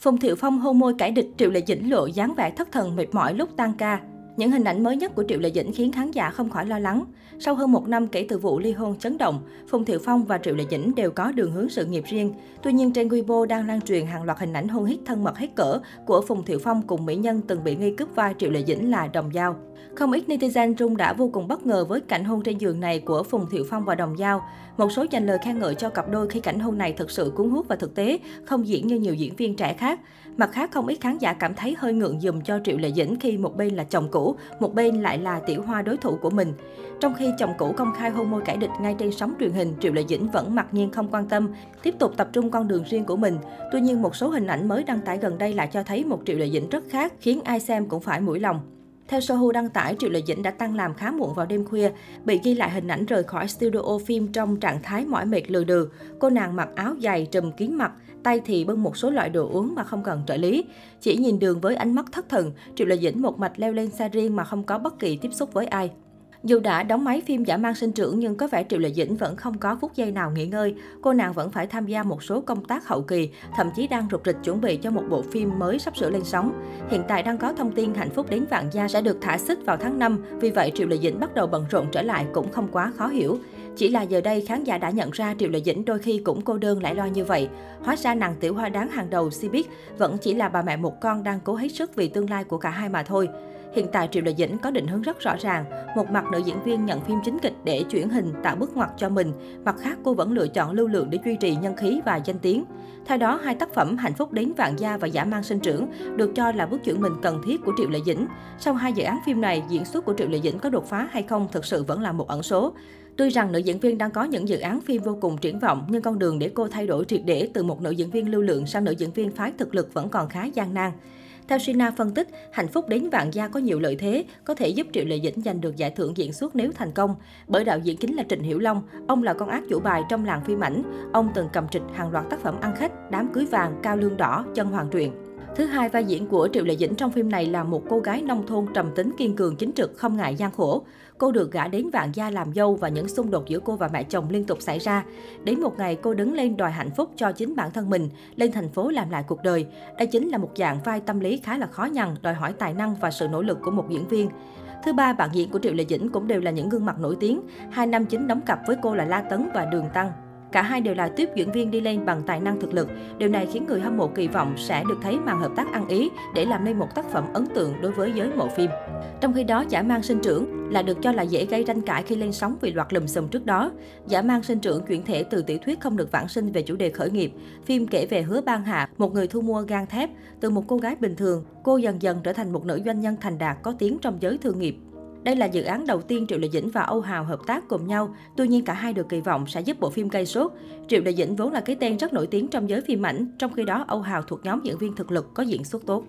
Phùng Thiệu Phong hôn môi cải địch, Triệu Lệ Dĩnh lộ dáng vẻ thất thần mệt mỏi lúc tan ca. Những hình ảnh mới nhất của Triệu Lệ Dĩnh khiến khán giả không khỏi lo lắng. Sau hơn một năm kể từ vụ ly hôn chấn động, Phùng Thiệu Phong và Triệu Lệ Dĩnh đều có đường hướng sự nghiệp riêng. Tuy nhiên trên Weibo đang lan truyền hàng loạt hình ảnh hôn hít thân mật hết cỡ của Phùng Thiệu Phong cùng mỹ nhân từng bị nghi cướp vai Triệu Lệ Dĩnh là Đồng Giao. Không ít netizen Trung đã vô cùng bất ngờ với cảnh hôn trên giường này của Phùng Thiệu Phong và Đồng Giao. Một số dành lời khen ngợi cho cặp đôi khi cảnh hôn này thực sự cuốn hút và thực tế, không diễn như nhiều diễn viên trẻ khác. Mặt khác, không ít khán giả cảm thấy hơi ngượng dùm cho Triệu Lệ Dĩnh khi một bên là chồng cũ, một bên lại là tiểu hoa đối thủ của mình. Trong khi chồng cũ công khai hôn môi cải địch ngay trên sóng truyền hình, Triệu Lệ Dĩnh vẫn mặc nhiên không quan tâm, tiếp tục tập trung con đường riêng của mình. Tuy nhiên, một số hình ảnh mới đăng tải gần đây lại cho thấy một Triệu Lệ Dĩnh rất khác, khiến ai xem cũng phải mũi lòng. Theo Sohu đăng tải, Triệu Lệ Dĩnh đã tăng làm khá muộn vào đêm khuya, bị ghi lại hình ảnh rời khỏi studio phim trong trạng thái mỏi mệt lừ đừ. Cô nàng mặc áo dài trùm kín mặt, tay thì bưng một số loại đồ uống mà không cần trợ lý. Chỉ nhìn đường với ánh mắt thất thần, Triệu Lệ Dĩnh một mạch leo lên xe riêng mà không có bất kỳ tiếp xúc với ai. Dù đã đóng máy phim giả mang sinh trưởng nhưng có vẻ Triệu Lệ Dĩnh vẫn không có phút giây nào nghỉ ngơi. Cô nàng vẫn phải tham gia một số công tác hậu kỳ, thậm chí đang rục rịch chuẩn bị cho một bộ phim mới sắp sửa lên sóng. Hiện tại đang có thông tin hạnh phúc đến vạn gia sẽ được thả xích vào tháng 5, vì vậy Triệu Lệ Dĩnh bắt đầu bận rộn trở lại cũng không quá khó hiểu. Chỉ là giờ đây khán giả đã nhận ra Triệu Lệ Dĩnh đôi khi cũng cô đơn lại lo như vậy. Hóa ra nàng tiểu hoa đáng hàng đầu si biết vẫn chỉ là bà mẹ một con đang cố hết sức vì tương lai của cả hai mà thôi. Hiện tại Triệu Lệ Dĩnh có định hướng rất rõ ràng, một mặt nữ diễn viên nhận phim chính kịch để chuyển hình tạo bước ngoặt cho mình, mặt khác cô vẫn lựa chọn lưu lượng để duy trì nhân khí và danh tiếng. Theo đó, hai tác phẩm Hạnh phúc đến vạn gia và Giả mang sinh trưởng được cho là bước chuyển mình cần thiết của Triệu Lệ Dĩnh. Sau hai dự án phim này, diễn xuất của Triệu Lệ Dĩnh có đột phá hay không thực sự vẫn là một ẩn số. Tuy rằng nữ diễn viên đang có những dự án phim vô cùng triển vọng, nhưng con đường để cô thay đổi triệt để từ một nữ diễn viên lưu lượng sang nữ diễn viên phái thực lực vẫn còn khá gian nan. Theo Sina phân tích, hạnh phúc đến vạn gia có nhiều lợi thế, có thể giúp Triệu Lệ Dĩnh giành được giải thưởng diễn xuất nếu thành công. Bởi đạo diễn chính là Trịnh Hiểu Long, ông là con ác chủ bài trong làng phim ảnh. Ông từng cầm trịch hàng loạt tác phẩm ăn khách, đám cưới vàng, cao lương đỏ, chân hoàng truyện. Thứ hai, vai diễn của Triệu Lệ Dĩnh trong phim này là một cô gái nông thôn trầm tính kiên cường chính trực, không ngại gian khổ. Cô được gả đến vạn gia làm dâu và những xung đột giữa cô và mẹ chồng liên tục xảy ra. Đến một ngày cô đứng lên đòi hạnh phúc cho chính bản thân mình, lên thành phố làm lại cuộc đời. Đây chính là một dạng vai tâm lý khá là khó nhằn, đòi hỏi tài năng và sự nỗ lực của một diễn viên. Thứ ba, bạn diễn của Triệu Lệ Dĩnh cũng đều là những gương mặt nổi tiếng. Hai năm chính đóng cặp với cô là La Tấn và Đường Tăng. Cả hai đều là tiếp diễn viên đi lên bằng tài năng thực lực. Điều này khiến người hâm mộ kỳ vọng sẽ được thấy màn hợp tác ăn ý để làm nên một tác phẩm ấn tượng đối với giới mộ phim. Trong khi đó, giả mang sinh trưởng là được cho là dễ gây tranh cãi khi lên sóng vì loạt lùm xùm trước đó. Giả mang sinh trưởng chuyển thể từ tiểu thuyết không được vãng sinh về chủ đề khởi nghiệp. Phim kể về hứa ban hạ, một người thu mua gan thép. Từ một cô gái bình thường, cô dần dần trở thành một nữ doanh nhân thành đạt có tiếng trong giới thương nghiệp. Đây là dự án đầu tiên Triệu Lệ Dĩnh và Âu Hào hợp tác cùng nhau, tuy nhiên cả hai được kỳ vọng sẽ giúp bộ phim gây sốt. Triệu Lệ Dĩnh vốn là cái tên rất nổi tiếng trong giới phim ảnh, trong khi đó Âu Hào thuộc nhóm diễn viên thực lực có diễn xuất tốt.